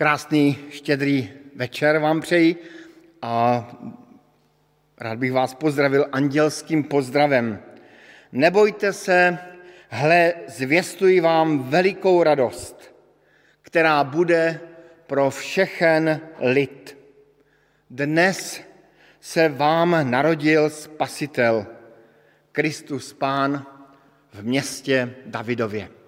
Krásný štědrý večer vám přeji a rád bych vás pozdravil andělským pozdravem. Nebojte se, hle, zvěstuji vám velikou radost, která bude pro všechen lid. Dnes se vám narodil Spasitel, Kristus Pán v městě Davidově.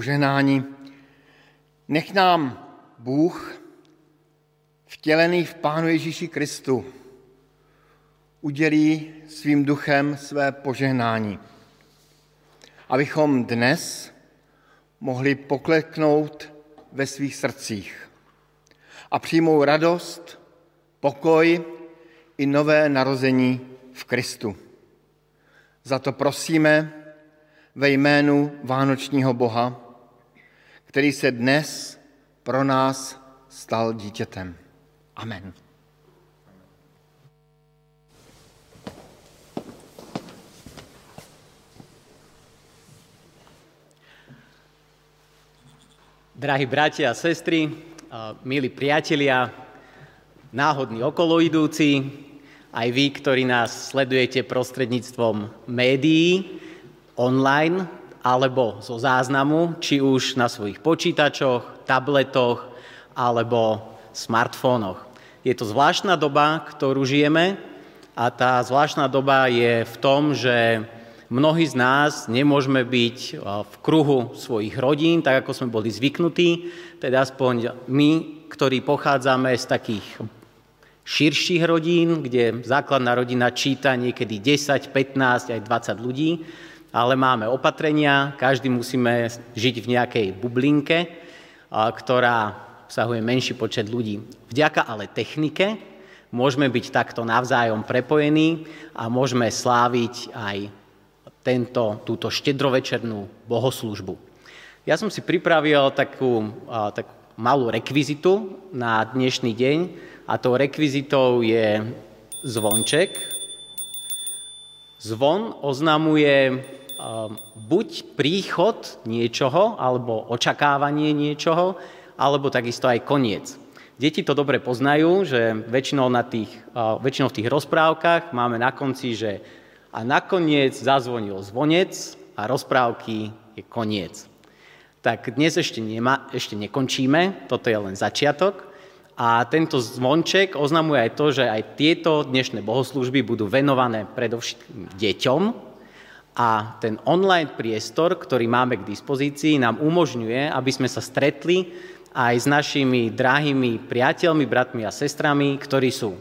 Slyšme poženání. Nech nám Bůh, vtělený v Pánu Ježíši Kristu, udělí svým duchem své požehnání, abychom dnes mohli pokleknout ve svých srdcích a přijmou radost, pokoj i nové narození v Kristu. Za to prosíme ve jménu Vánočního Boha, který se dnes pro nás stal dítětem. Amen. Drahí bratia a sestry, milí priatelia, náhodní okoloidúci, aj vy, ktorí nás sledujete prostredníctvom médií, online alebo zo záznamu, či už na svojich počítačoch, tabletoch alebo smartfónoch. Je to zvláštna doba, ktorú žijeme a tá zvláštna doba je v tom, že Mnohí z nás nemôžeme byť v kruhu svojich rodín, tak ako sme boli zvyknutí, teda aspoň my, ktorí pochádzame z takých širších rodín, kde základná rodina číta niekedy 10, 15, aj 20 ľudí, ale máme opatrenia, každý musíme žiť v nejakej bublinke, ktorá obsahuje menší počet ľudí. Vďaka ale technike môžeme byť takto navzájom prepojení a môžeme sláviť aj tento, túto štedrovečernú bohoslužbu. Ja som si pripravil takú, takú malú rekvizitu na dnešný deň a tou rekvizitou je zvonček. Zvon oznamuje buď príchod niečoho, alebo očakávanie niečoho, alebo takisto aj koniec. Deti to dobre poznajú, že väčšinou, na tých, väčšinou v tých rozprávkach máme na konci, že a nakoniec zazvonil zvonec a rozprávky je koniec. Tak dnes ešte, nema, ešte nekončíme, toto je len začiatok. A tento zvonček oznamuje aj to, že aj tieto dnešné bohoslužby budú venované predovšetkým deťom a ten online priestor, ktorý máme k dispozícii, nám umožňuje, aby sme sa stretli aj s našimi drahými priateľmi, bratmi a sestrami, ktorí sú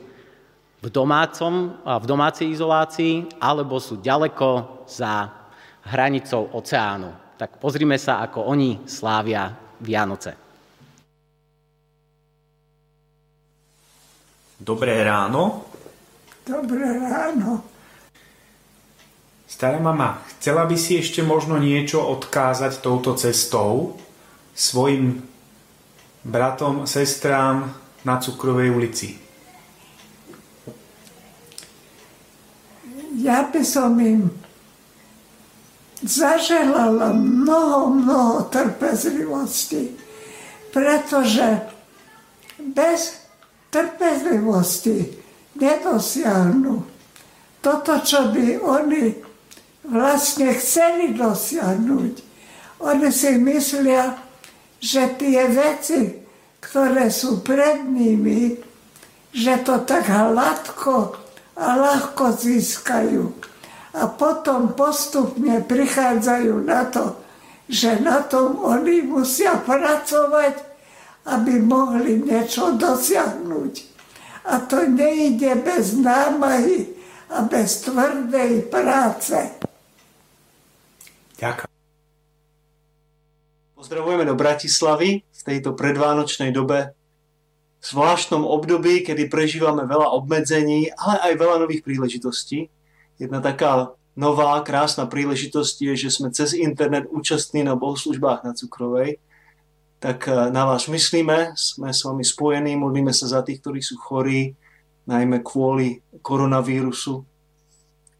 v, domácom, v domácej izolácii, alebo sú ďaleko za hranicou oceánu. Tak pozrime sa, ako oni slávia Vianoce. Dobré ráno. Dobré ráno. Stará mama, chcela by si ešte možno niečo odkázať touto cestou svojim bratom, sestrám na Cukrovej ulici? ja by som im zaželala mnoho, mnoho trpezlivosti, pretože bez trpezlivosti nedosiahnu toto, čo by oni vlastne chceli dosiahnuť. Oni si myslia, že tie veci, ktoré sú pred nimi, že to tak hladko a ľahko získajú. A potom postupne prichádzajú na to, že na tom oni musia pracovať, aby mohli niečo dosiahnuť. A to nejde bez námahy a bez tvrdej práce. Ďakujem. Pozdravujeme do Bratislavy v tejto predvánočnej dobe zvláštnom období, kedy prežívame veľa obmedzení, ale aj veľa nových príležitostí. Jedna taká nová, krásna príležitosť je, že sme cez internet účastní na bohoslužbách na Cukrovej. Tak eh, na vás myslíme, sme s vami spojení, modlíme sa za tých, ktorí sú chorí, najmä kvôli koronavírusu.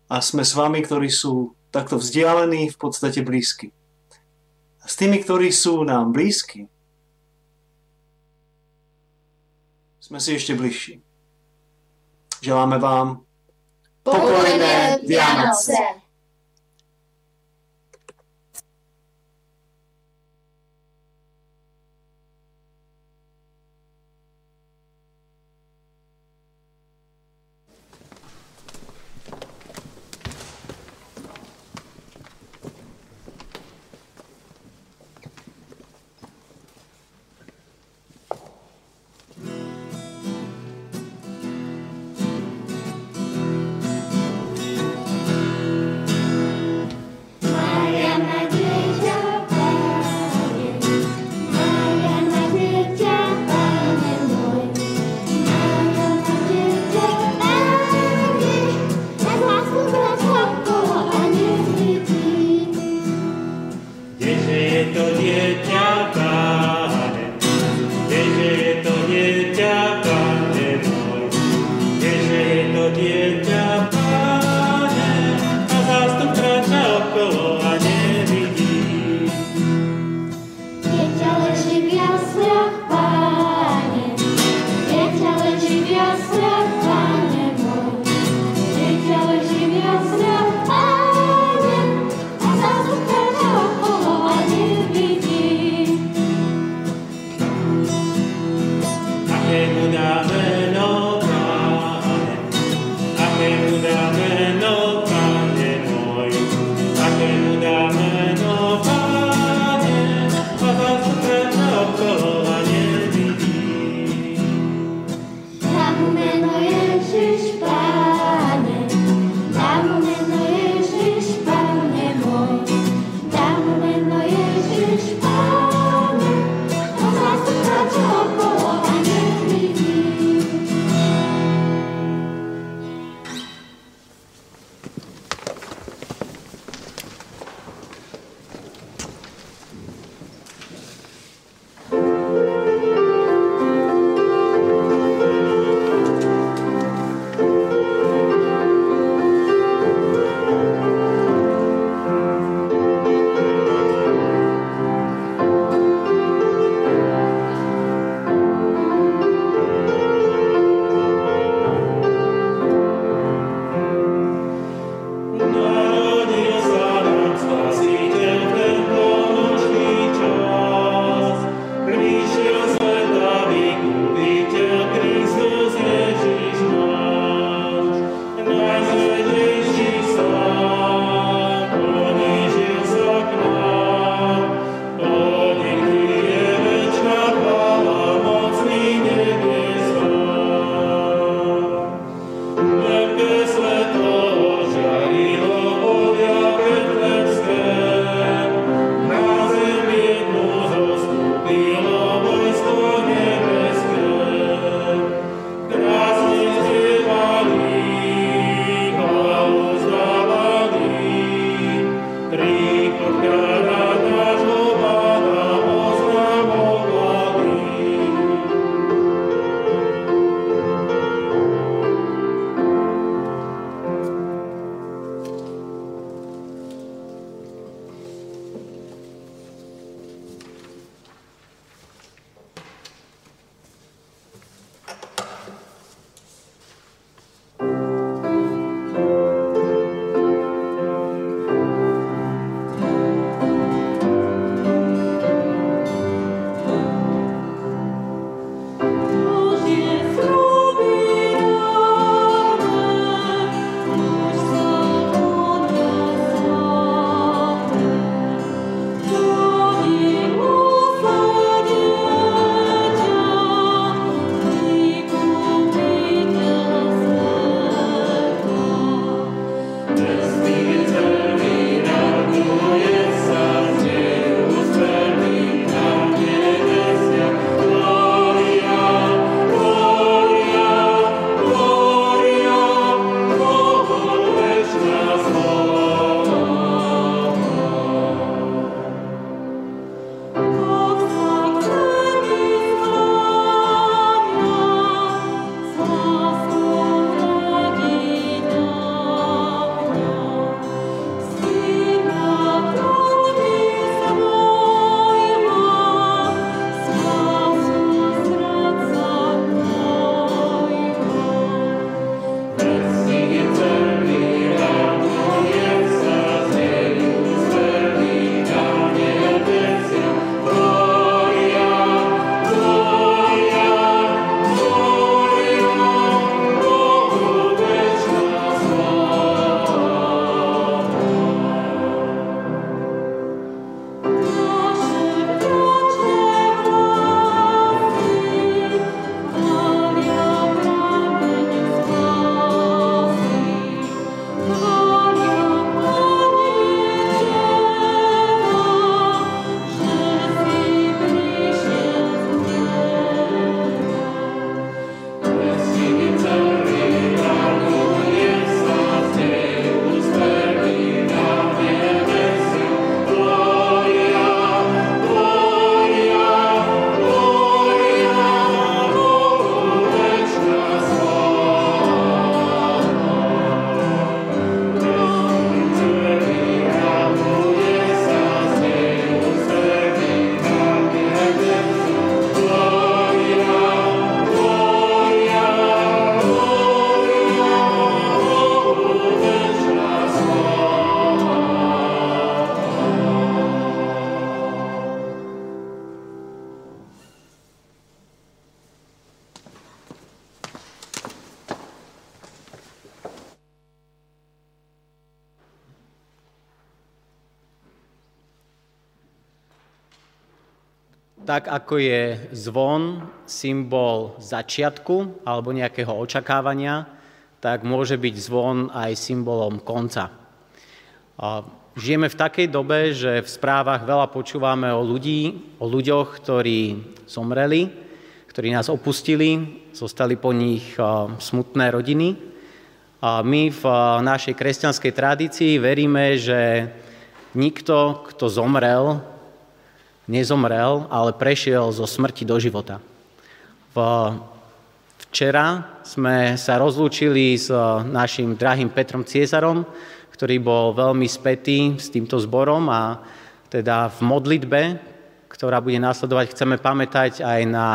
A sme s vami, ktorí sú takto vzdialení, v podstate blízky. A s tými, ktorí sú nám blízky, sme si ešte bližší. Želáme vám pokojné Vianoce. Ako je zvon symbol začiatku alebo nejakého očakávania, tak môže byť zvon aj symbolom konca. Žijeme v takej dobe, že v správach veľa počúvame o ľudí, o ľuďoch, ktorí zomreli, ktorí nás opustili, zostali po nich smutné rodiny. A my v našej kresťanskej tradícii veríme, že nikto, kto zomrel, nezomrel, ale prešiel zo smrti do života. Včera sme sa rozlúčili s našim drahým Petrom Ciezarom, ktorý bol veľmi spätý s týmto zborom a teda v modlitbe, ktorá bude následovať, chceme pamätať aj na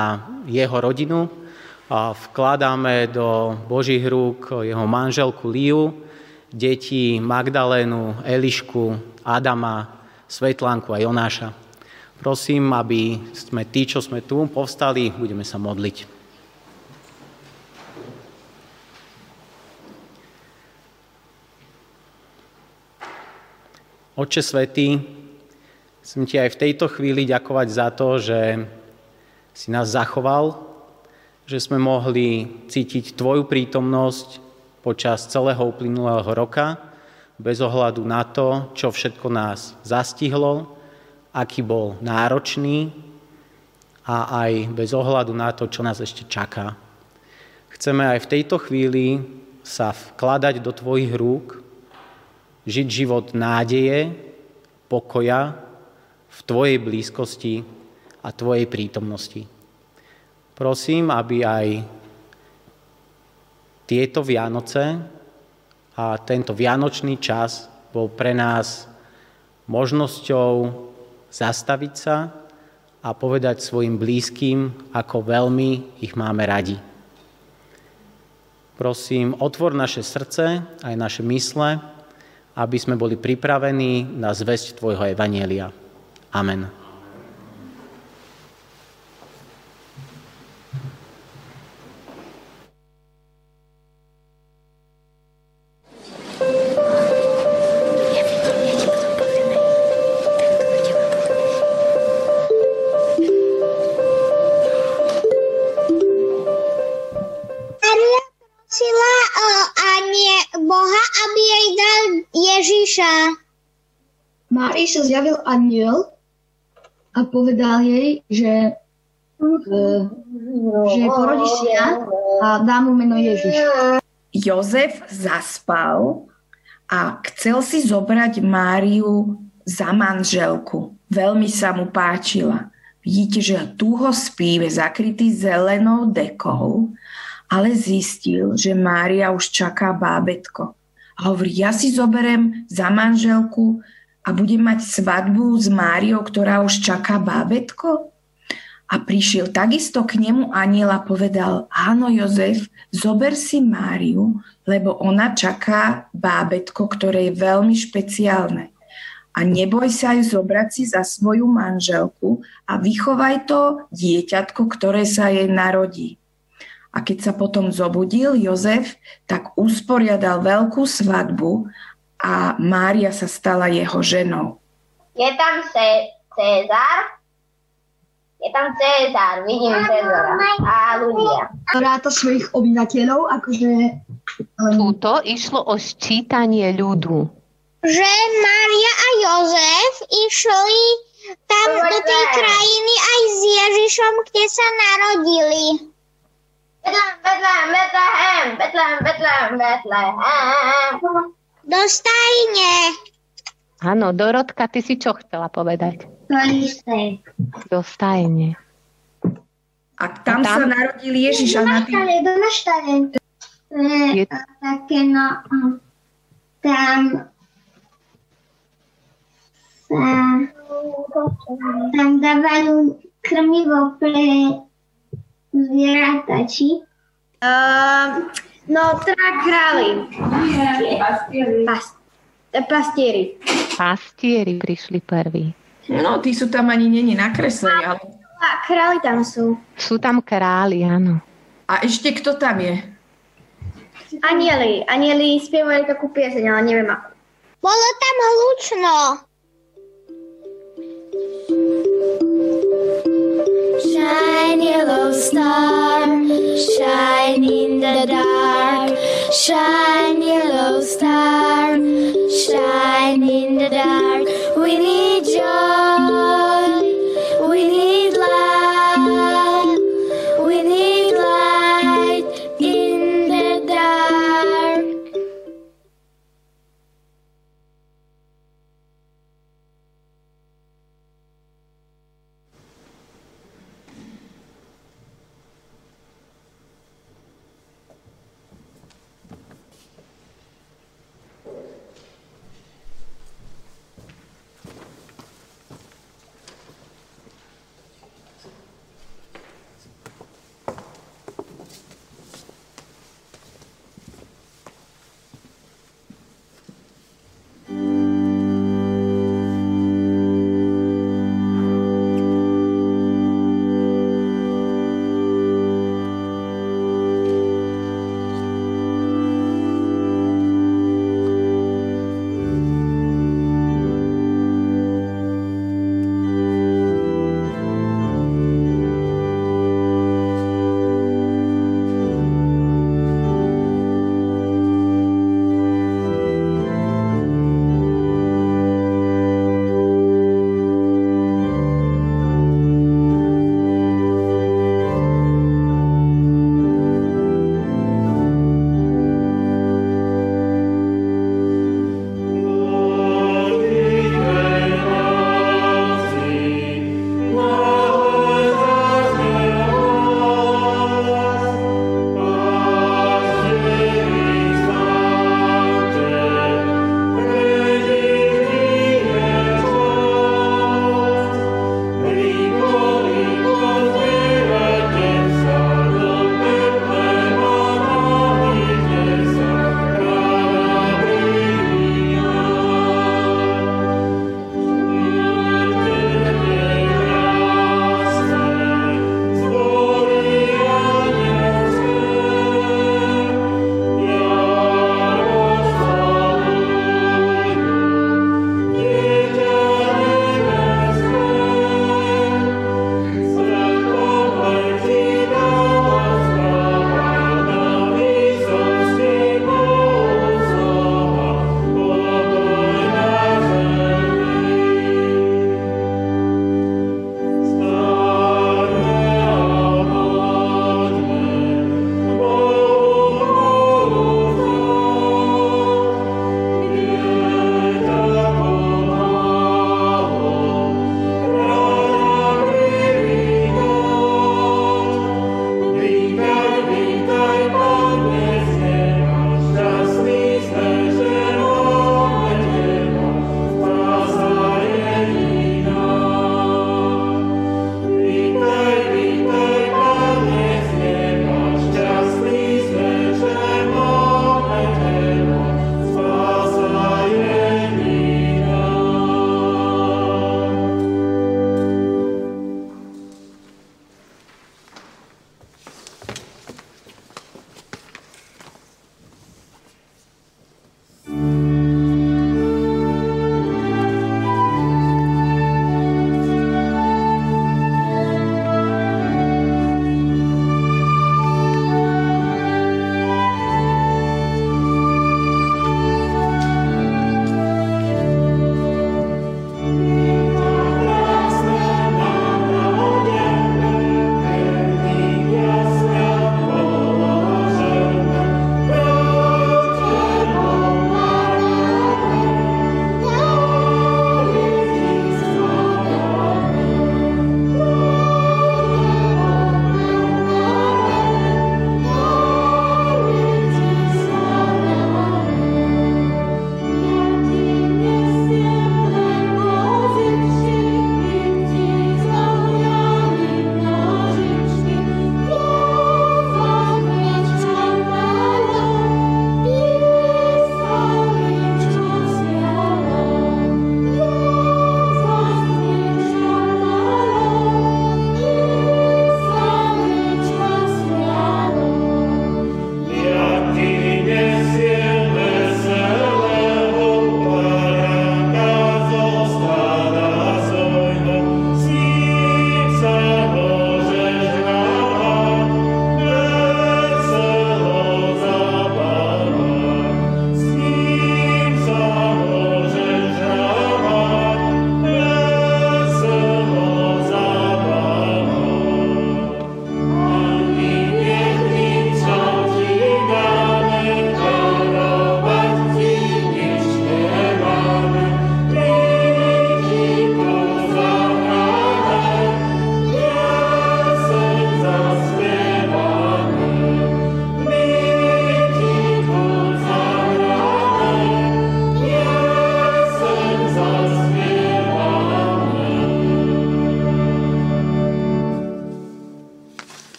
jeho rodinu. A vkladáme do Božích rúk jeho manželku Liu, deti Magdalénu, Elišku, Adama, Svetlánku a Jonáša. Prosím, aby sme tí, čo sme tu, povstali, budeme sa modliť. Oče Svetý, chcem ti aj v tejto chvíli ďakovať za to, že si nás zachoval, že sme mohli cítiť Tvoju prítomnosť počas celého uplynulého roka, bez ohľadu na to, čo všetko nás zastihlo, aký bol náročný a aj bez ohľadu na to, čo nás ešte čaká. Chceme aj v tejto chvíli sa vkladať do Tvojich rúk, žiť život nádeje, pokoja v Tvojej blízkosti a Tvojej prítomnosti. Prosím, aby aj tieto Vianoce a tento vianočný čas bol pre nás možnosťou zastaviť sa a povedať svojim blízkym, ako veľmi ich máme radi. Prosím, otvor naše srdce, aj naše mysle, aby sme boli pripravení na zväzť Tvojho Evanielia. Amen. Márii sa zjavil aniel a povedal jej, že, e, že porodí syna a dá mu meno Ježiš. Jozef zaspal a chcel si zobrať Máriu za manželku. Veľmi sa mu páčila. Vidíte, že ho spí, je zakrytý zelenou dekou, ale zistil, že Mária už čaká bábetko. A hovorí, ja si zoberem za manželku a budem mať svadbu s Máriou, ktorá už čaká bábetko? A prišiel takisto k nemu aniel a povedal, áno Jozef, zober si Máriu, lebo ona čaká bábetko, ktoré je veľmi špeciálne. A neboj sa aj zobrať si za svoju manželku a vychovaj to dieťatko, ktoré sa jej narodí. A keď sa potom zobudil Jozef, tak usporiadal veľkú svadbu a Mária sa stala jeho ženou. Je tam Cezar? Je tam Cezar, vidím Cezara a ľudia. Ráta svojich obyvateľov, akože... Um... Tuto išlo o sčítanie ľudu. Že Mária a Jozef išli tam do tej krajiny aj s Ježišom, kde sa narodili. Betlehem, Betlehem, Betlehem, Betlehem, Betlehem. Do stajne. Áno, Dorotka, ty si čo chcela povedať? Do isté. Do stajne. A tam, a tam sa narodil Ježiš. Do maštale, do maštale. Je... Také no, tam tam dávajú krmivo pre zvieratá, či? Uh, no, teda králi. Pas, pastieri. Pastieri prišli prví. No, tí sú tam ani není nakreslení, ale... A králi tam sú. Sú tam králi, áno. A ešte kto tam je? Anieli. Anieli spievali takú pieseň, ale neviem ako. Bolo tam hlučno. Shine, yellow star, shine in the dark. Shine, yellow star, shine in the dark. We need your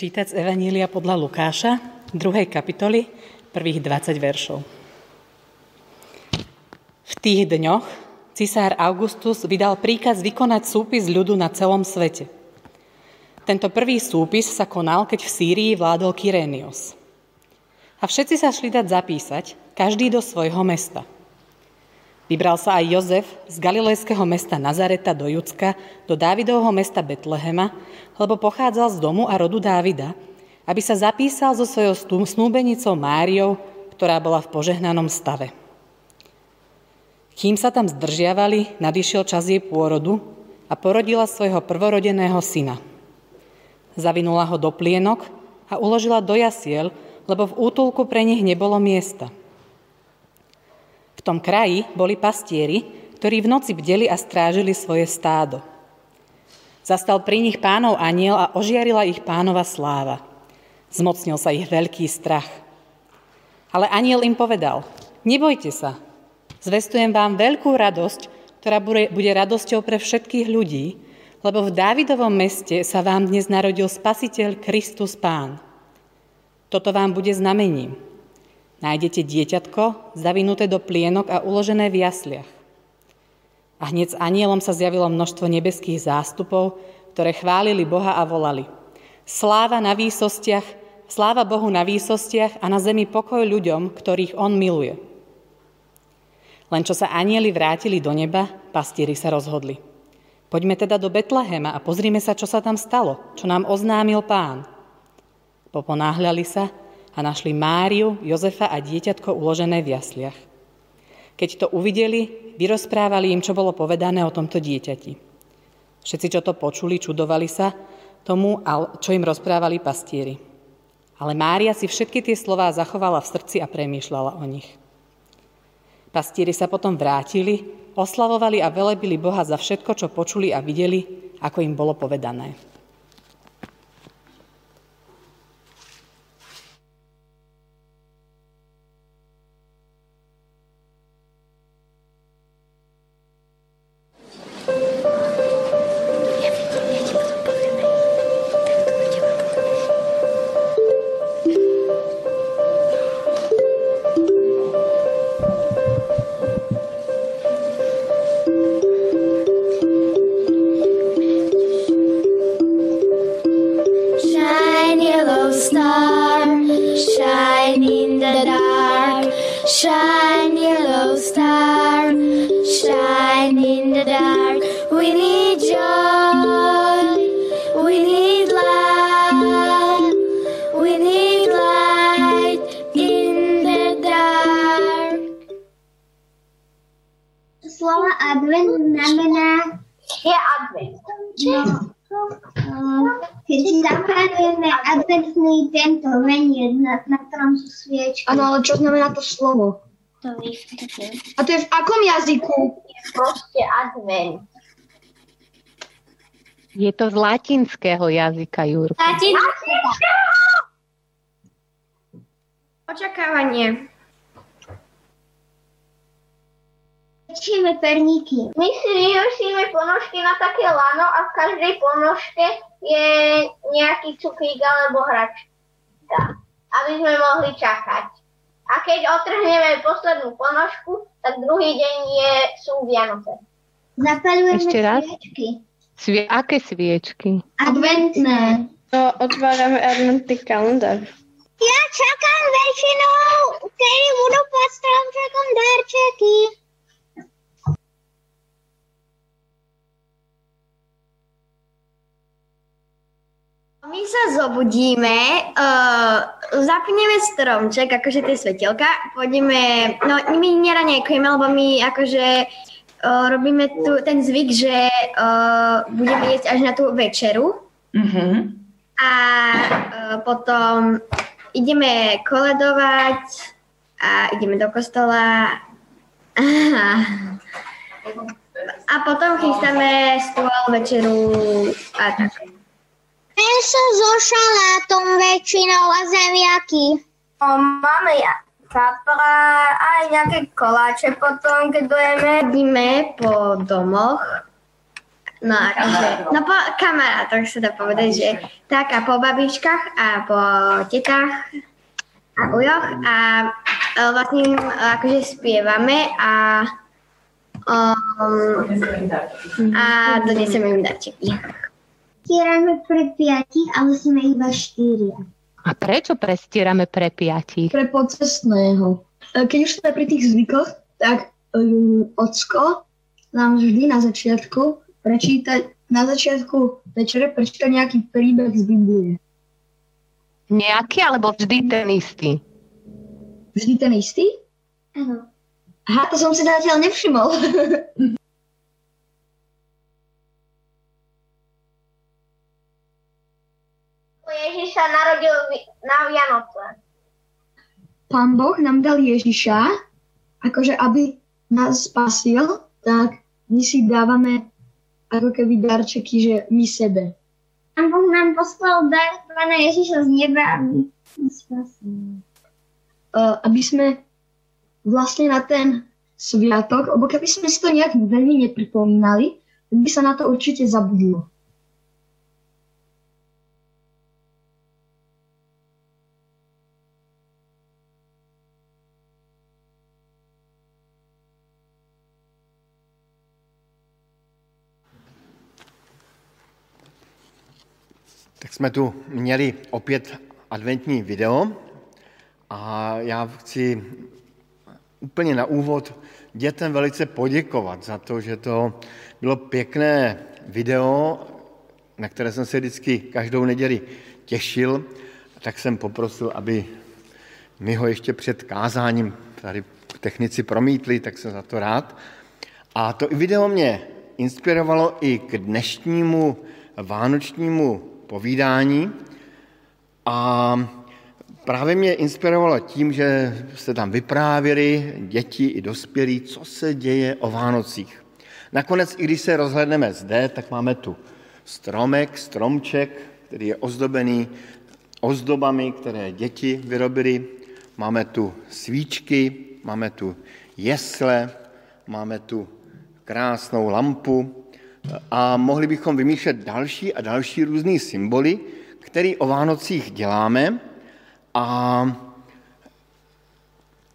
čítať z Evanília podľa Lukáša, 2. kapitoly, prvých 20 veršov. V tých dňoch cisár Augustus vydal príkaz vykonať súpis ľudu na celom svete. Tento prvý súpis sa konal, keď v Sýrii vládol Kyrénios. A všetci sa šli dať zapísať, každý do svojho mesta – Vybral sa aj Jozef z galilejského mesta Nazareta do Judska, do Dávidovho mesta Betlehema, lebo pochádzal z domu a rodu Dávida, aby sa zapísal so svojou snúbenicou Máriou, ktorá bola v požehnanom stave. Kým sa tam zdržiavali, nadišiel čas jej pôrodu a porodila svojho prvorodeného syna. Zavinula ho do plienok a uložila do jasiel, lebo v útulku pre nich nebolo miesta – v tom kraji boli pastieri, ktorí v noci bdeli a strážili svoje stádo. Zastal pri nich pánov aniel a ožiarila ich pánova sláva. Zmocnil sa ich veľký strach. Ale aniel im povedal, nebojte sa, zvestujem vám veľkú radosť, ktorá bude radosťou pre všetkých ľudí, lebo v Dávidovom meste sa vám dnes narodil Spasiteľ Kristus Pán. Toto vám bude znamením. Nájdete dieťatko zavinuté do plienok a uložené v jasliach. A hneď s anielom sa zjavilo množstvo nebeských zástupov, ktoré chválili Boha a volali. Sláva na výsostiach, sláva Bohu na výsostiach a na zemi pokoj ľuďom, ktorých On miluje. Len čo sa anieli vrátili do neba, pastieri sa rozhodli. Poďme teda do Betlehema a pozrime sa, čo sa tam stalo, čo nám oznámil pán. Poponáhľali sa a našli Máriu, Jozefa a dieťatko uložené v jasliach. Keď to uvideli, vyrozprávali im, čo bolo povedané o tomto dieťati. Všetci, čo to počuli, čudovali sa tomu, čo im rozprávali pastieri. Ale Mária si všetky tie slová zachovala v srdci a premýšľala o nich. Pastieri sa potom vrátili, oslavovali a velebili Boha za všetko, čo počuli a videli, ako im bolo povedané. Áno, ale čo znamená to slovo? To vysvetlím. A to je v akom jazyku? Proste advent. Je to z latinského jazyka, Jurko. Latinského? Očakávanie. Pečíme perníky. My si vyhošíme ponožky na také lano a v každej ponožke je nejaký cukrík alebo hračka, aby sme mohli čakať. A keď otrhneme poslednú ponožku, tak druhý deň je, sú Vianoce. Zapalujeme Ešte raz? sviečky. Svie- aké sviečky? Adventné. No, otvárame adventný kalendár. Ja čakám väčšinou, kedy budú pod stromčekom darčeky. My sa zobudíme, uh, zapneme stromček, akože tie svetelka, pôjdeme, no my neraňajkujeme, lebo my akože uh, robíme tu ten zvyk, že uh, budeme jesť až na tú večeru Mhm. a uh, potom ideme koledovať a ideme do kostola a potom chystáme stôl, večeru a tak. Meso so šalátom väčšinou a zemiaky. No, máme ja kapra, aj nejaké koláče potom, keď dojeme. Chodíme po domoch No akože, no po kamarátoch sa dá povedať, že tak a po babičkách a po tetách a ujoch a e, vlastne akože spievame a um, a donesieme im darčeky. Stierame pre piatich, ale sme iba štyria. A prečo prestierame pre piatich? Pre pocestného. E, Keď už sme pri tých zvykoch, tak um, ocko nám vždy na začiatku prečítať, na začiatku večere prečítať nejaký príbeh z Biblie. Nejaký alebo vždy ten istý? Vždy ten istý? Áno. Aha, to som si zatiaľ nevšimol. Ježiš sa narodil na Vianoce. Pán Boh nám dal Ježiša, akože aby nás spasil, tak my si dávame ako keby darčeky, že my sebe. Pán Boh nám poslal dar Pána Ježiša z neba, aby nás spasil. Uh, aby sme vlastne na ten sviatok, lebo keby sme si to nejak veľmi nepripomínali, tak by sa na to určite zabudlo. Jsme tu měli opět adventní video a já chci úplně na úvod dětem velice poděkovat za to, že to bylo pěkné video, na které jsem se vždycky každou neděli těšil, tak jsem poprosil, aby mi ho ještě před kázáním tady technici promítli, tak jsem za to rád. A to video mě inspirovalo i k dnešnímu vánočnímu povídání a právě mě inspirovalo tím, že se tam vyprávěli děti i dospělí, co se děje o Vánocích. Nakonec, i když se rozhledneme zde, tak máme tu stromek, stromček, který je ozdobený ozdobami, které děti vyrobily. Máme tu svíčky, máme tu jesle, máme tu krásnou lampu a mohli bychom vymýšlet další a další různé symboly, které o Vánocích děláme a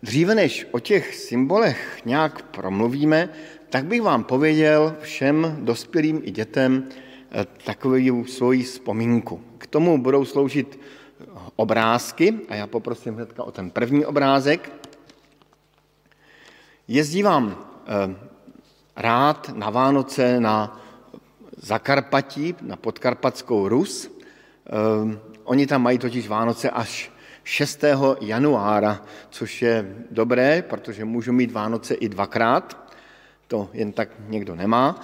dříve než o těch symbolech nějak promluvíme, tak bych vám pověděl všem dospělým i dětem takovou svoji vzpomínku. K tomu budou sloužit obrázky a já poprosím hnedka o ten první obrázek. Jezdívám rád na Vánoce na Zakarpatí, na podkarpatskou Rus. Um, oni tam mají totiž Vánoce až 6. januára, což je dobré, protože můžu mít Vánoce i dvakrát, to jen tak někdo nemá.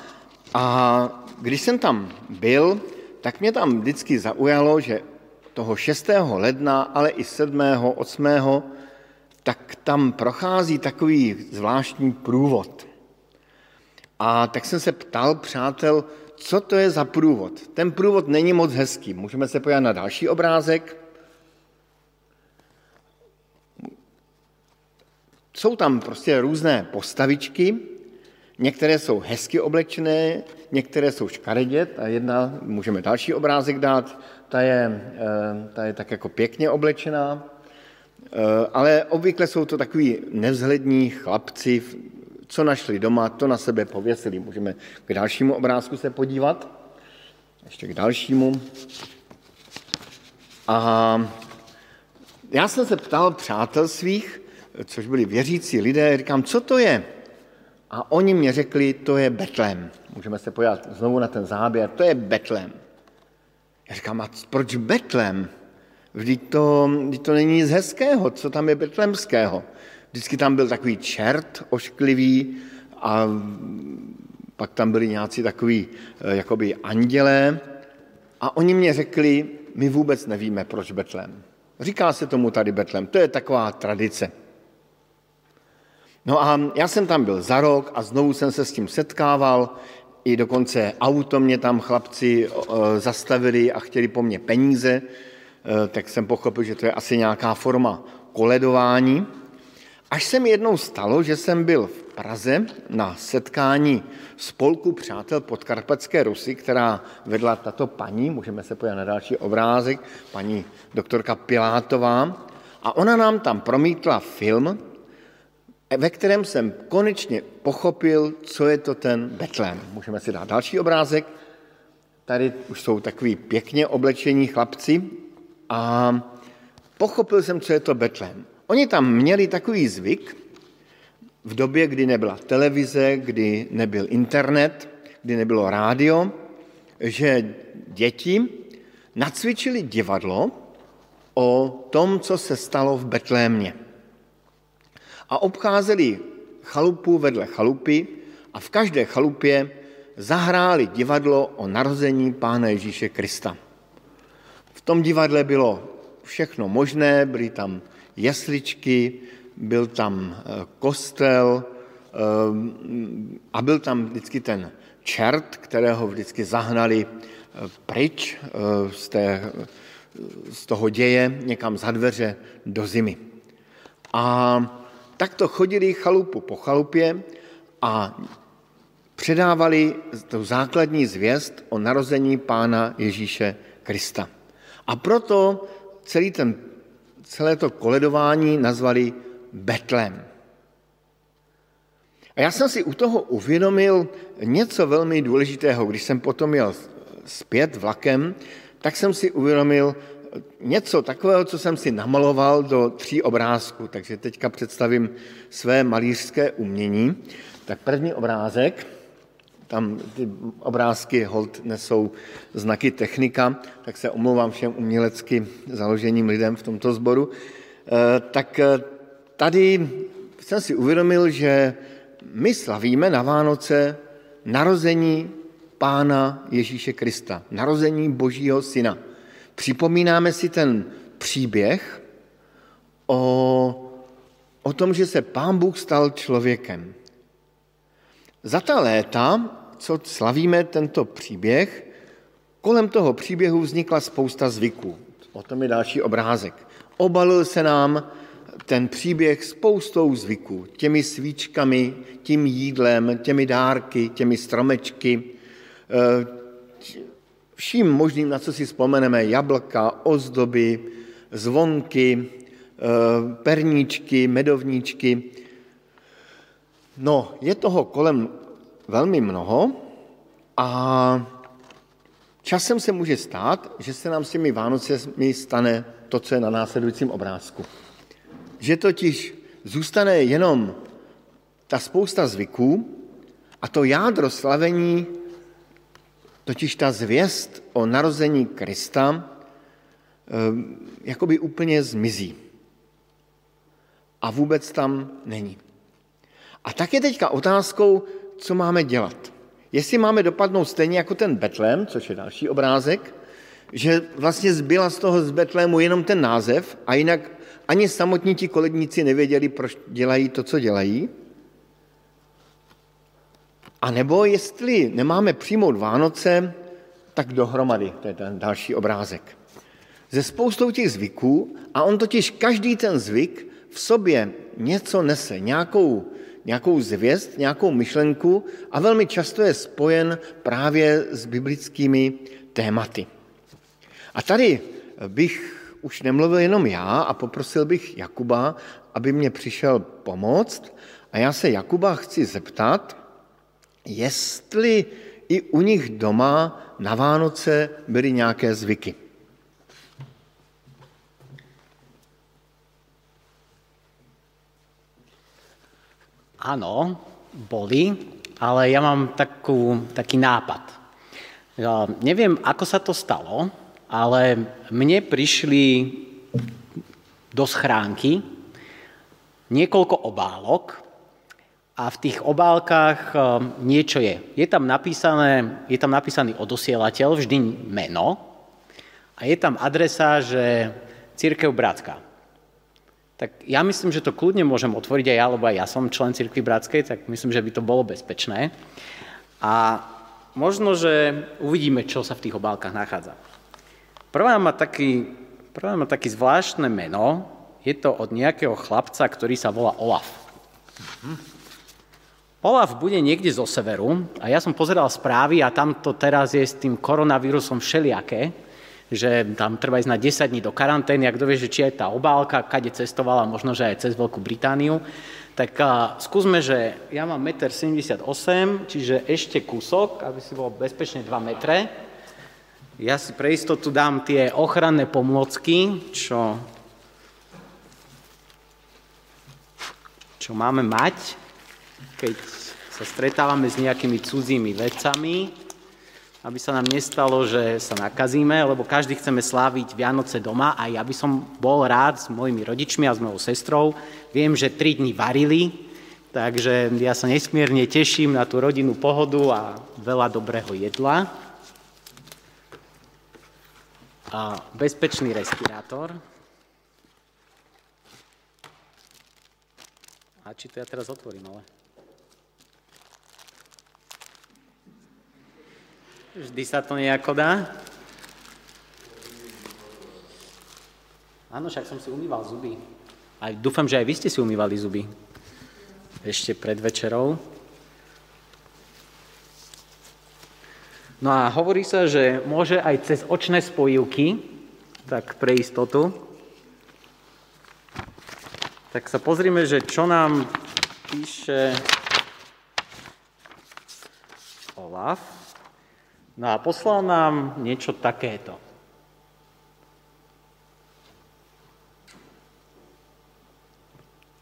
A když jsem tam byl, tak mě tam vždycky zaujalo, že toho 6. ledna, ale i 7., 8., tak tam prochází takový zvláštní průvod. A tak jsem se ptal přátel, co to je za průvod. Ten průvod není moc hezký. Můžeme se podívat na další obrázek. Jsou tam prostě různé postavičky, některé jsou hezky oblečené, některé jsou škaredě, a jedna, můžeme další obrázek dát, ta je, ta je tak jako pěkně oblečená, ale obvykle jsou to takový nevzhlední chlapci, co našli doma, to na sebe pověsili. Můžeme k dalšímu obrázku se podívat. Ještě k dalšímu. A já jsem se ptal přátel svých, což byli věřící lidé, říkám, co to je? A oni mě řekli, to je Betlem. Můžeme se podívat znovu na ten záběr, to je Betlem. Já říkám, a proč Betlem? Vždyť to, vždyť to není nic hezkého, co tam je betlemského. Vždycky tam byl takový čert ošklivý a pak tam byli nějací takový jakoby andělé a oni mě řekli, my vůbec nevíme, proč Betlem. Říká se tomu tady Betlem, to je taková tradice. No a já jsem tam byl za rok a znovu jsem se s tím setkával, i dokonce auto mě tam chlapci zastavili a chtěli po mně peníze, tak jsem pochopil, že to je asi nějaká forma koledování. Až se mi jednou stalo, že jsem byl v Praze na setkání spolku přátel podkarpatské Rusy, která vedla tato paní, můžeme se podívat na další obrázek, paní doktorka Pilátová. A ona nám tam promítla film, ve kterém jsem konečně pochopil, co je to ten Betlém. Můžeme si dát další obrázek. Tady už jsou takový pěkně oblečení chlapci a pochopil jsem, co je to Betlém. Oni tam měli takový zvyk, v době, kdy nebyla televize, kdy nebyl internet, kdy nebylo rádio, že děti nacvičili divadlo o tom, co se stalo v Betlémě. A obcházeli chalupu vedle chalupy a v každé chalupě zahráli divadlo o narození Pána Ježíše Krista. V tom divadle bylo všechno možné, byly tam jesličky, byl tam eh, kostel eh, a byl tam vždycky ten čert, kterého vždycky zahnali eh, pryč z, té, z toho děje někam za dveře do zimy. A tak to chodili chalupu po chalupě a předávali tu základní zvěst o narození Pána Ježíše Krista. A proto celý ten, celé to koledování nazvali Betlém. A já jsem si u toho uvědomil něco velmi důležitého. Když jsem potom jel zpět vlakem, tak jsem si uvědomil něco takového, co jsem si namaloval do tří obrázků. Takže teďka představím své malířské umění. Tak první obrázek, tam ty obrázky hold nesou znaky technika, tak se omlouvám všem umělecky založeným lidem v tomto sboru. Eh, tak eh, tady jsem si uvědomil, že my slavíme na Vánoce narození Pána Ježíše Krista, narození Božího Syna. Připomínáme si ten příběh o, o tom, že se Pán Bůh stal člověkem. Za ta léta, co slavíme tento příběh, kolem toho příběhu vznikla spousta zvyků. O tom je další obrázek. Obalil se nám ten příběh spoustou zvyků, těmi svíčkami, tím jídlem, těmi dárky, těmi stromečky, eh, vším možným, na co si vzpomeneme, jablka, ozdoby, zvonky, eh, perníčky, medovníčky. No, je toho kolem velmi mnoho a časem se může stát, že se nám s těmi Vánocemi stane to, co je na následujícím obrázku že totiž zůstane jenom ta spousta zvyků a to jádro slavení, totiž ta zvěst o narození Krista, ehm, jakoby úplně zmizí. A vůbec tam není. A tak je teďka otázkou, co máme dělat. Jestli máme dopadnout stejně jako ten Betlém, což je další obrázek, že vlastně zbyla z toho z Betlému jenom ten název a jinak ani samotní ti koledníci nevěděli, proč dělají to, co dělají. A nebo jestli nemáme přijmout Vánoce, tak dohromady, to je ten další obrázek. Ze spoustou těch zvyků, a on totiž každý ten zvyk v sobě něco nese, nějakou, nějakou zvěst, nějakou myšlenku a velmi často je spojen právě s biblickými tématy. A tady bych už nemluvil jenom já a poprosil bych Jakuba, aby mě přišel pomoct. A já se Jakuba chci zeptat, jestli i u nich doma na Vánoce byly nějaké zvyky. Áno, boli, ale ja mám takú, taký nápad. Ja neviem, ako sa to stalo, ale mne prišli do schránky niekoľko obálok a v tých obálkach e, niečo je. Je tam, napísané, je tam napísaný odosielateľ, vždy meno a je tam adresa, že Církev Bratská. Tak ja myslím, že to kľudne môžem otvoriť aj ja, lebo aj ja som člen Církvy Bratskej, tak myslím, že by to bolo bezpečné. A možno, že uvidíme, čo sa v tých obálkach nachádza. Prvá má taký, prvá má taký zvláštne meno. Je to od nejakého chlapca, ktorý sa volá Olaf. Olaf bude niekde zo severu a ja som pozeral správy a tam to teraz je s tým koronavírusom všelijaké, že tam treba ísť na 10 dní do karantény a kto vie, že či aj tá obálka, kade cestovala, možno, že aj cez Veľkú Britániu. Tak a, skúsme, že ja mám 1,78 m, čiže ešte kúsok, aby si bol bezpečne 2 metre. Ja si pre istotu dám tie ochranné pomôcky, čo, čo máme mať keď sa stretávame s nejakými cudzími vecami, aby sa nám nestalo, že sa nakazíme, lebo každý chceme sláviť Vianoce doma a ja by som bol rád s mojimi rodičmi a s mojou sestrou. Viem, že tri dni varili, takže ja sa nesmierne teším na tú rodinnú pohodu a veľa dobrého jedla. A bezpečný respirátor. A či to ja teraz otvorím, ale... Vždy sa to nejako dá. Áno, však som si umýval zuby. A dúfam, že aj vy ste si umývali zuby. Ešte pred večerou. No a hovorí sa, že môže aj cez očné spojivky, tak pre istotu. Tak sa pozrime, že čo nám píše Olaf. No a poslal nám niečo takéto.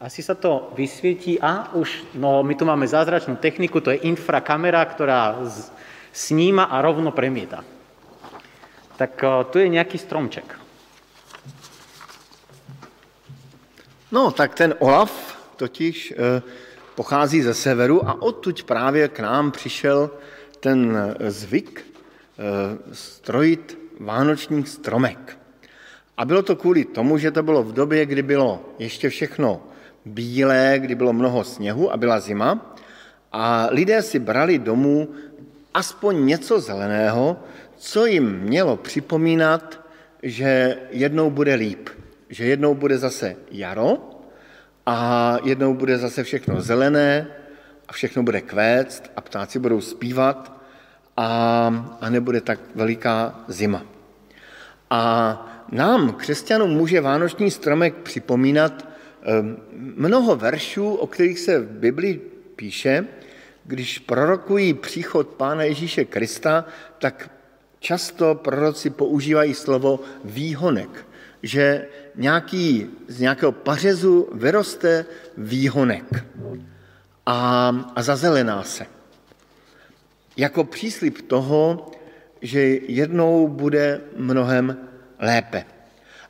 Asi sa to vysvietí. A už, no my tu máme zázračnú techniku, to je infrakamera, ktorá z, sníma a rovno premieta. Tak uh, tu je nejaký stromček. No, tak ten Olaf totiž e, pochází ze severu a odtud právě k nám přišel ten eh, zvyk strojit vánoční stromek. A bylo to kvůli tomu, že to bylo v době, kdy bylo ještě všechno bílé, kdy bylo mnoho sněhu a byla zima a lidé si brali domů aspoň něco zeleného, co jim mělo připomínat, že jednou bude líp, že jednou bude zase jaro a jednou bude zase všechno zelené a všechno bude kvést a ptáci budou zpívat a, a nebude tak veliká zima. A nám, křesťanům, může Vánoční stromek připomínat ehm, mnoho veršů, o kterých se v Biblii píše, když prorokují příchod Pána Ježíše Krista, tak často proroci používají slovo výhonek, že nějaký, z nějakého pařezu vyroste výhonek a, a zazelená se. Jako příslip toho, že jednou bude mnohem lépe.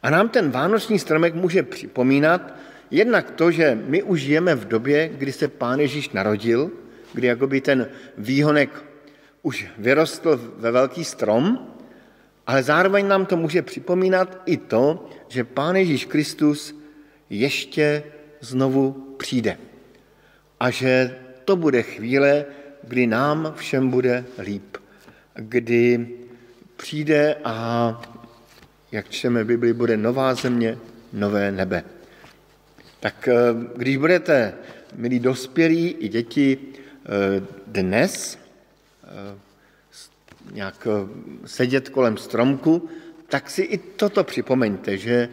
A nám ten vánoční stromek může připomínat jednak to, že my už žijeme v době, kdy se Pán Ježíš narodil, kdy jakoby ten výhonek už vyrostl ve velký strom, ale zároveň nám to může připomínat i to, že Pán Ježíš Kristus ještě znovu přijde. A že to bude chvíle, kdy nám všem bude líp. Kdy přijde a, jak čteme Bibli, bude nová země, nové nebe. Tak eh, když budete, milí dospělí i děti, eh, dnes eh, nějak sedět kolem stromku, tak si i toto připomeňte, že,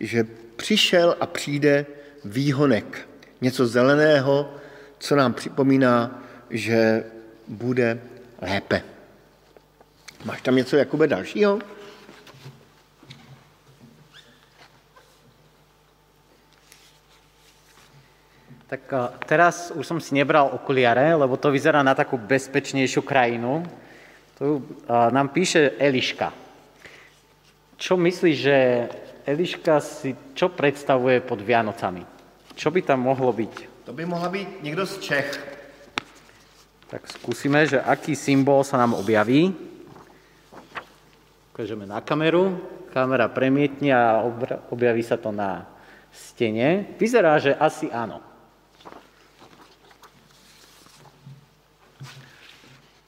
že přišel a přijde výhonek, něco zeleného, co nám připomíná, že bude lépe. Máš tam něco, Jakube, dalšího? Tak teraz už som si nebral okuliare, lebo to vyzerá na takú bezpečnejšiu krajinu. Tu nám píše Eliška. Čo myslíš, že Eliška si čo predstavuje pod Vianocami? Čo by tam mohlo byť? To by mohla byť niekto z Čech. Tak skúsime, že aký symbol sa nám objaví. Ukážeme na kameru. Kamera premietne a objaví sa to na stene. Vyzerá, že asi áno.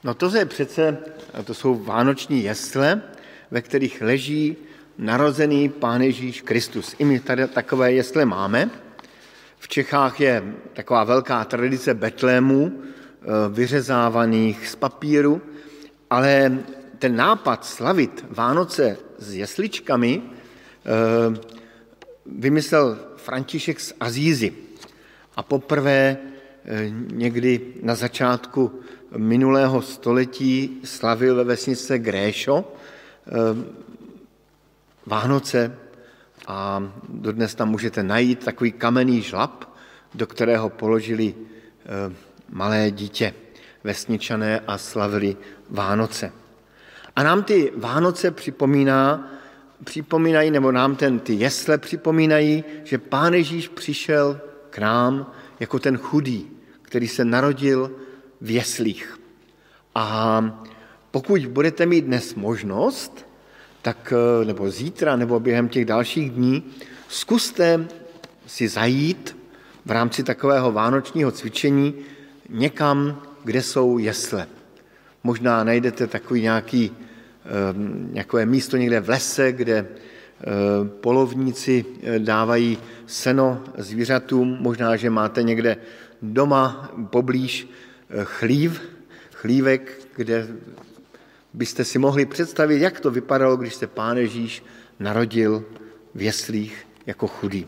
No to je přece, to jsou vánoční jesle, ve kterých leží narozený Pán Ježíš Kristus. I my tady takové jesle máme. V Čechách je taková velká tradice betlémů, eh, vyřezávaných z papíru, ale ten nápad slavit Vánoce s jesličkami eh, vymyslel František z Azízy. A poprvé někdy na začátku minulého století slavil ve vesnice Gréšo Vánoce a dodnes tam můžete najít takový kamenný žlab, do kterého položili eh, malé dítě vesničané a slavili Vánoce. A nám ty Vánoce připomíná, připomínají, nebo nám ten, ty jesle připomínají, že Pán Ježíš přišel k nám jako ten chudý, který se narodil v jeslích. A pokud budete mít dnes možnost, tak eh, nebo zítra, nebo během těch dalších dní, zkuste si zajít v rámci takového vánočního cvičení někam, kde jsou jesle. Možná najdete takový nějaký, ehm, nějaké místo někde v lese, kde eh, polovníci eh, dávají seno zvířatům, možná, že máte někde doma poblíž chlív, chlívek, kde byste si mohli představit, jak to vypadalo, když se Pán Ježíš narodil v jeslích jako chudý.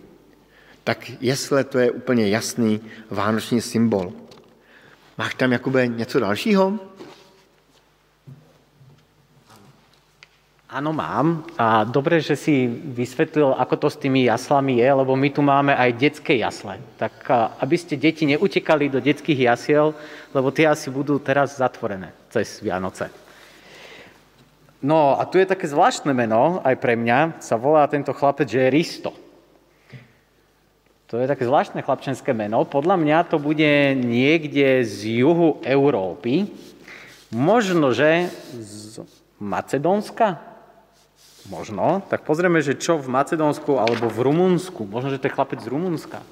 Tak jesle to je úplně jasný vánoční symbol. Máš tam, Jakube, něco dalšího? Áno, mám. A dobre, že si vysvetlil, ako to s tými jaslami je, lebo my tu máme aj detské jasle. Tak aby ste deti neutekali do detských jasiel, lebo tie asi budú teraz zatvorené cez Vianoce. No a tu je také zvláštne meno, aj pre mňa, sa volá tento chlapec, že je Risto. To je také zvláštne chlapčenské meno. Podľa mňa to bude niekde z juhu Európy. Možno, že z Macedónska? Možno. Tak pozrieme, že čo v Macedónsku alebo v Rumunsku. Možno, že to je chlapec z Rumunska.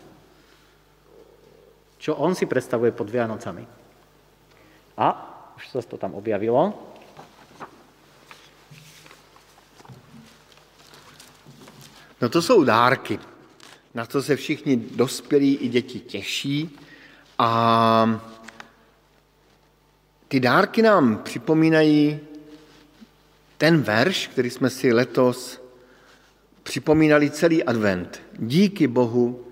Čo on si predstavuje pod Vianocami? A, už sa to tam objavilo. No to jsou dárky. Na to se všichni dospělí i děti těší. A ty dárky nám připomínají ten verš, který jsme si letos připomínali celý advent. Díky Bohu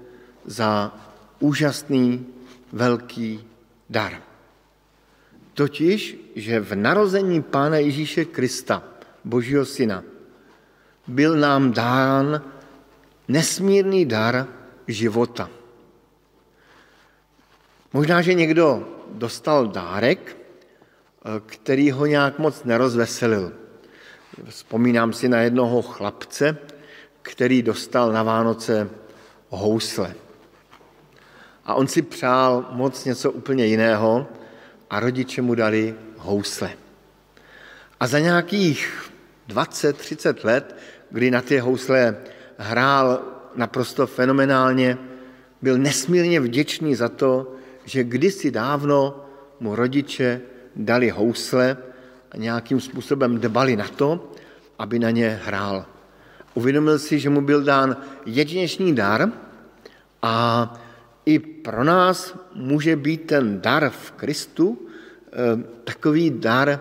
za úžasný velký dar. Totiž, že v narození Pána Ježíše Krista, Božího Syna, byl nám dán nesmírný dar života. Možná, že někdo dostal dárek, eh, který ho nějak moc nerozveselil. Vzpomínám si na jednoho chlapce, který dostal na Vánoce housle. A on si přál moc něco úplně jiného a rodiče mu dali housle. A za nějakých 20-30 let, kdy na ty housle hrál naprosto fenomenálně, byl nesmírně vděčný za to, že kdysi dávno mu rodiče dali housle a nějakým způsobem dbali na to, aby na ně hrál. Uvědomil si, že mu byl dán jedinečný dar a i pro nás může být ten dar v Kristu eh, takový dar,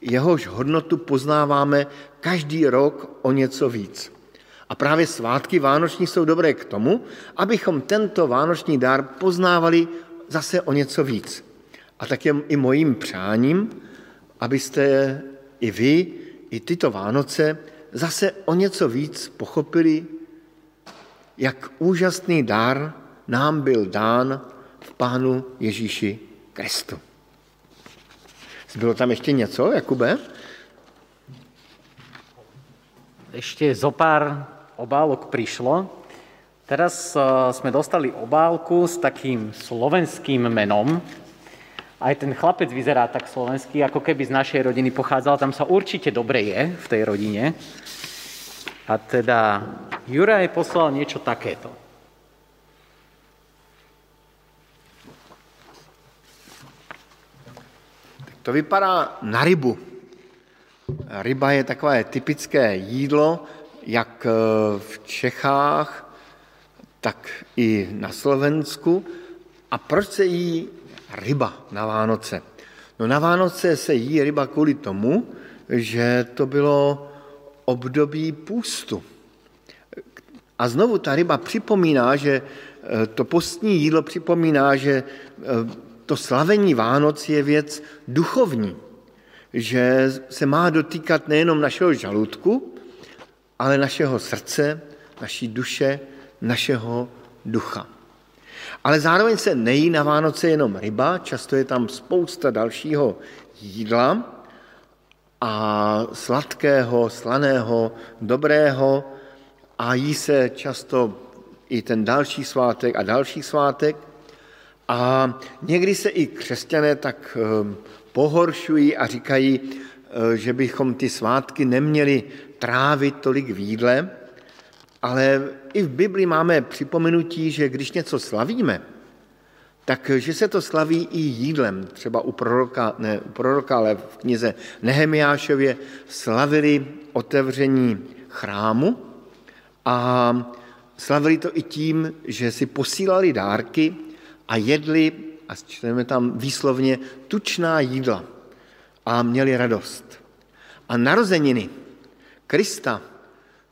jehož hodnotu poznáváme každý rok o něco víc. A právě svátky vánoční jsou dobré k tomu, abychom tento vánoční dár poznávali zase o něco víc. A tak je i mojím přáním, abyste i vy, i tyto Vánoce zase o něco víc pochopili, jak úžasný dar nám byl dán v Pánu Ježíši Kristu. Bylo tam ještě něco, Jakube? Ešte zo pár obálok prišlo. Teraz eh, sme dostali obálku s takým slovenským menom. Aj ten chlapec vyzerá tak slovenský, ako keby z našej rodiny pochádzal. Tam sa určite dobre je v tej rodine. A teda Juraj poslal niečo takéto. To vypadá na rybu. Ryba je takové typické jídlo, jak eh, v Čechách, tak i na Slovensku. A proč se jí ryba na Vánoce? No na Vánoce se jí ryba kvůli tomu, že to bylo období půstu. A znovu ta ryba připomíná, že eh, to postní jídlo připomíná, že eh, to slavení Vánoc je věc duchovní, že se má dotýkat nejenom našeho žaludku, ale našeho srdce, naší duše, našeho ducha. Ale zároveň se nejí na Vánoce jenom ryba, často je tam spousta dalšího jídla a sladkého, slaného, dobrého a jí se často i ten další svátek a další svátek. A někdy se i křesťané tak ehm, pohoršují a říkají, eh, že bychom ty svátky neměli trávit tolik v jídle, ale i v Bibli máme připomenutí, že když něco slavíme, tak že se to slaví i jídlem. Třeba u proroka, ne u proroka, ale v knize Nehemiášově slavili otevření chrámu a slavili to i tím, že si posílali dárky a jedli, a čteme tam výslovně, tučná jídla a měli radost. A narozeniny Krista,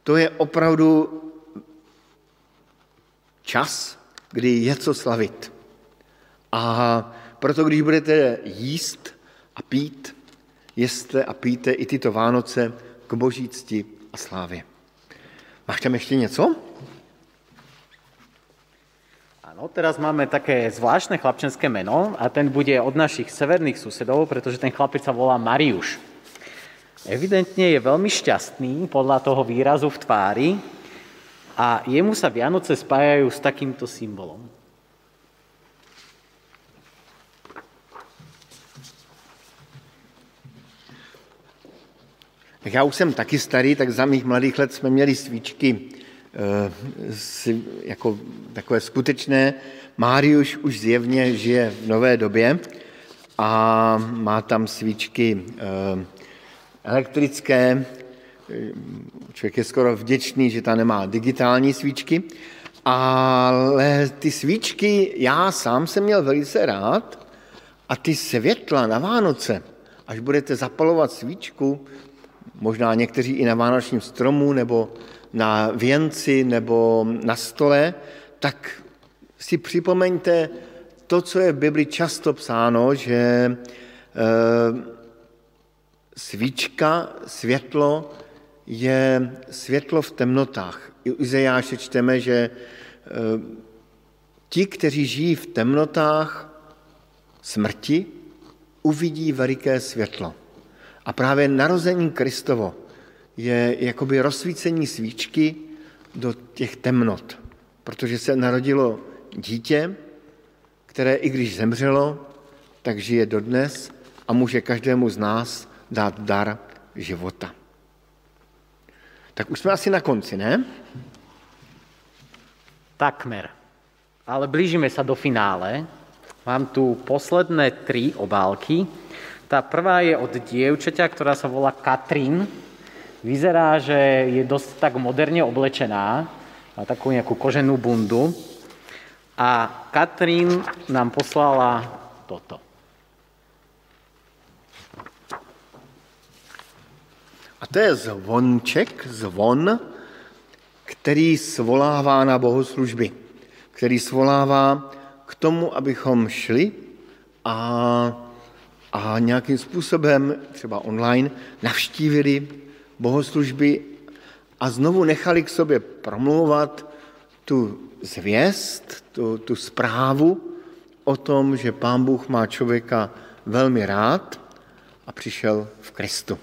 to je opravdu čas, kdy je co slavit. A proto, když budete jíst a pít, jeste a píte i tyto Vánoce k boží cti a slávě. Máš tam ještě něco? Áno, teraz máme také zvláštne chlapčenské meno a ten bude od našich severných susedov, pretože ten chlapec sa volá Mariuš. Evidentne je veľmi šťastný podľa toho výrazu v tvári a jemu sa Vianoce spájajú s takýmto symbolom. Já už jsem taky starý, tak za mých mladých let jsme měli svíčky e, jako takové skutečné. Máriuš už zjevně žije v nové době a má tam svíčky e, elektrické. Člověk je skoro vděčný, že ta nemá digitální svíčky, ale ty svíčky já sám jsem měl velice rád a ty světla na Vánoce, až budete zapalovat svíčku, možná někteří i na vánočním stromu, nebo na věnci, nebo na stole, tak si připomeňte to, co je v Bibli často psáno, že e, svíčka, světlo je světlo v temnotách. I u Izajáše čteme, že e, ti, kteří žijí v temnotách smrti, uvidí veliké světlo. A právě narození Kristovo je jakoby rozsvícení svíčky do těch temnot, protože se narodilo dítě, které i když zemřelo, tak žije dodnes a může každému z nás dát dar života. Tak už jsme asi na konci, ne? Takmer. Ale blížime sa do finále. Mám tu posledné tri obálky. Tá prvá je od dievčaťa, ktorá sa volá Katrin. Vyzerá, že je dosť tak moderne oblečená. Má takú nejakú koženú bundu. A Katrin nám poslala toto. A to je zvonček, zvon, který svolává na bohoslužby, který svolává k tomu, abychom šli a a nějakým způsobem, třeba online, navštívili bohoslužby a znovu nechali k sobě promlouvat tu zvěst, tu, tu zprávu o tom, že Pán Bůh má člověka velmi rád a přišel v Kristu.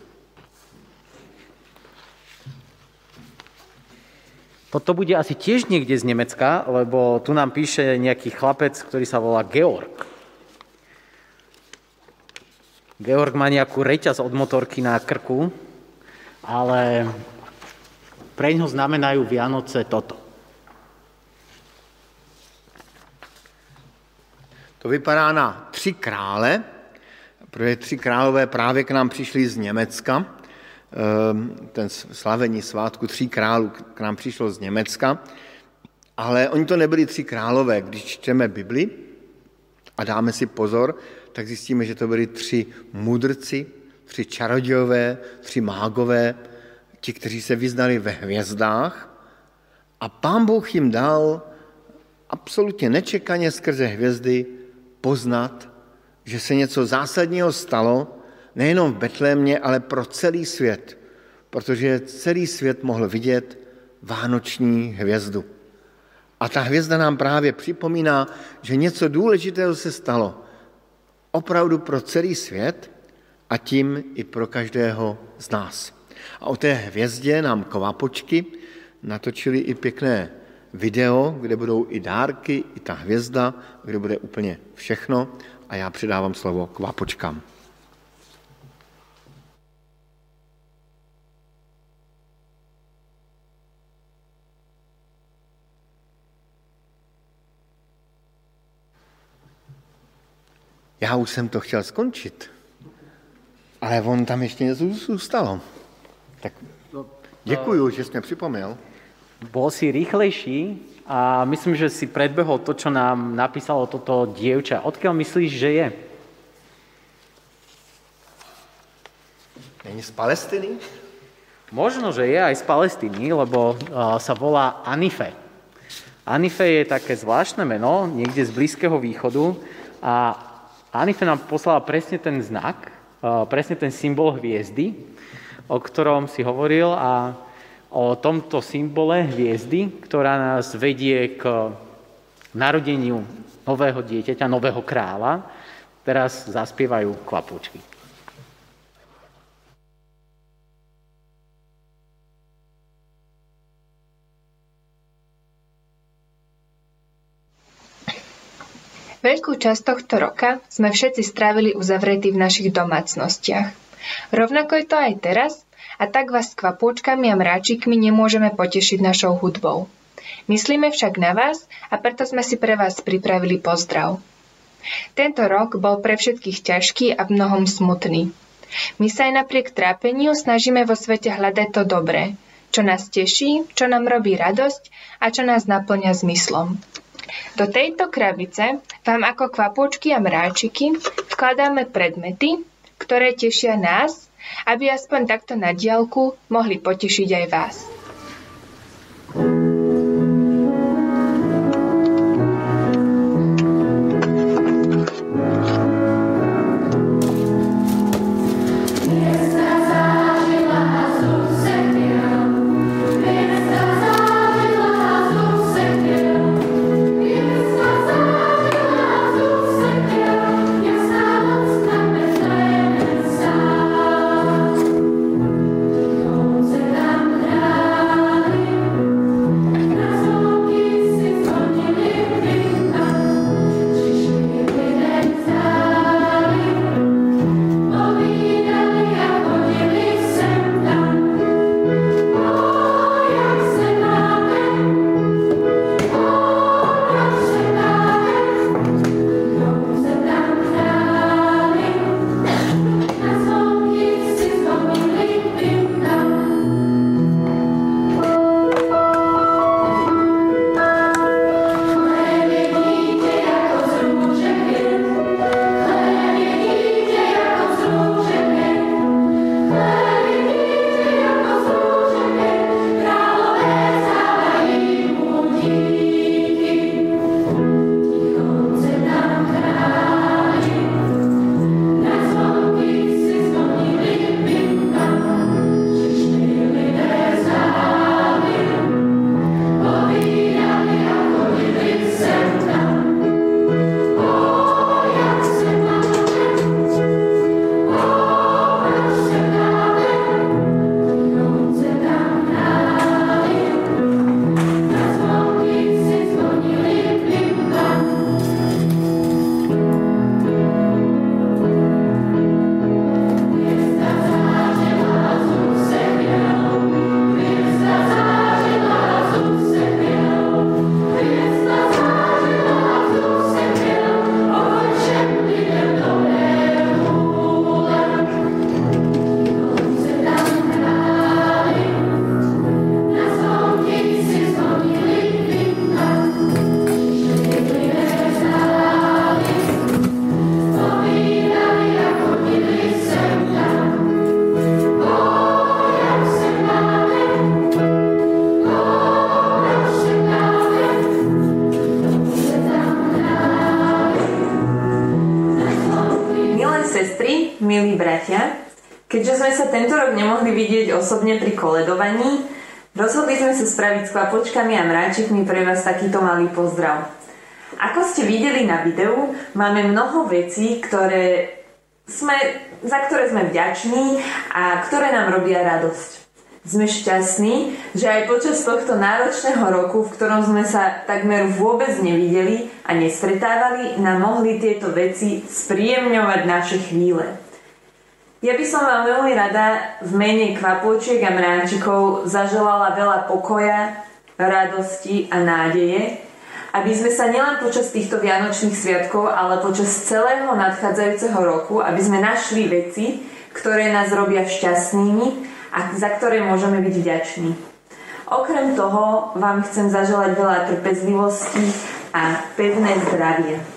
Toto bude asi tiež niekde z Nemecka, lebo tu nám píše nejaký chlapec, ktorý sa volá Georg. Georg má nejakú reťaz od motorky na krku, ale pre ňo znamenajú Vianoce toto. To vypadá na tři krále, protože tři králové právě k nám přišli z Německa. Ehm, ten slavení svátku tří králů k nám přišlo z Německa. Ale oni to nebyli tři králové. Když čteme Bibli a dáme si pozor, tak zjistíme, že to byli tři mudrci, tři čarodějové, tři mágové, ti, kteří se vyznali ve hvězdách a pán Bůh jim dal absolutně nečekaně skrze hvězdy poznat, že se něco zásadního stalo, nejenom v Betlémě, ale pro celý svět, protože celý svět mohl vidět vánoční hvězdu. A ta hvězda nám právě připomíná, že něco důležitého se stalo. Opravdu pro celý svět a tím i pro každého z nás. A o té hvězdě nám kvapočky natočili i pěkné video, kde budou i dárky, i ta hvězda, kde bude úplně všechno. A já předávám slovo kvapočkám. Já už jsem to chtěl skončit, ale on tam ještě něco zůstalo. Tak děkuju, že jsi mě připomněl. Bol si rýchlejší a myslím, že si predbehol to, čo nám napísalo toto dievča. Odkiaľ myslíš, že je? Není z Palestiny? Možno, že je aj z Palestíny, lebo sa volá Anife. Anife je také zvláštne meno, niekde z Blízkeho východu a Anife nám poslala presne ten znak, uh, presne ten symbol hviezdy, o ktorom si hovoril a o tomto symbole hviezdy, ktorá nás vedie k narodeniu nového dieťaťa, nového kráľa. Teraz zaspievajú kvapúčky. Veľkú časť tohto roka sme všetci strávili uzavretí v našich domácnostiach. Rovnako je to aj teraz, a tak vás s kvapôčkami a mráčikmi nemôžeme potešiť našou hudbou. Myslíme však na vás a preto sme si pre vás pripravili pozdrav. Tento rok bol pre všetkých ťažký a v mnohom smutný. My sa aj napriek trápeniu snažíme vo svete hľadať to dobré, čo nás teší, čo nám robí radosť a čo nás naplňa zmyslom. Do tejto krabice vám ako kvapôčky a mráčiky vkladáme predmety, ktoré tešia nás aby aspoň takto na diálku mohli potešiť aj vás. Bratia, keďže sme sa tento rok nemohli vidieť osobne pri koledovaní, rozhodli sme sa spraviť s kvapočkami a mráčikmi pre vás takýto malý pozdrav. Ako ste videli na videu, máme mnoho vecí, ktoré sme, za ktoré sme vďační a ktoré nám robia radosť. Sme šťastní, že aj počas tohto náročného roku, v ktorom sme sa takmer vôbec nevideli a nestretávali, nám mohli tieto veci spríjemňovať naše chvíle. Ja by som vám veľmi rada v mene kvapôčiek a mráčikov zaželala veľa pokoja, radosti a nádeje, aby sme sa nielen počas týchto vianočných sviatkov, ale počas celého nadchádzajúceho roku, aby sme našli veci, ktoré nás robia šťastnými a za ktoré môžeme byť vďační. Okrem toho vám chcem zaželať veľa trpezlivosti a pevné zdravie.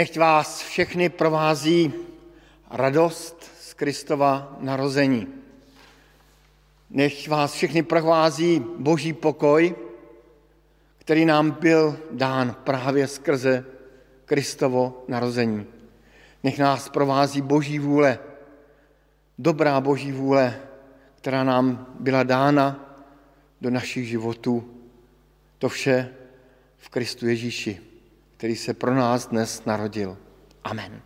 Nechť vás všechny provází radost z Kristova narození. Nech vás všechny prochází boží pokoj, který nám byl dán právě skrze Kristovo narození. Nech nás provází boží vůle, dobrá boží vůle, která nám byla dána do našich životů. To vše v Kristu Ježíši, který se pro nás dnes narodil. Amen.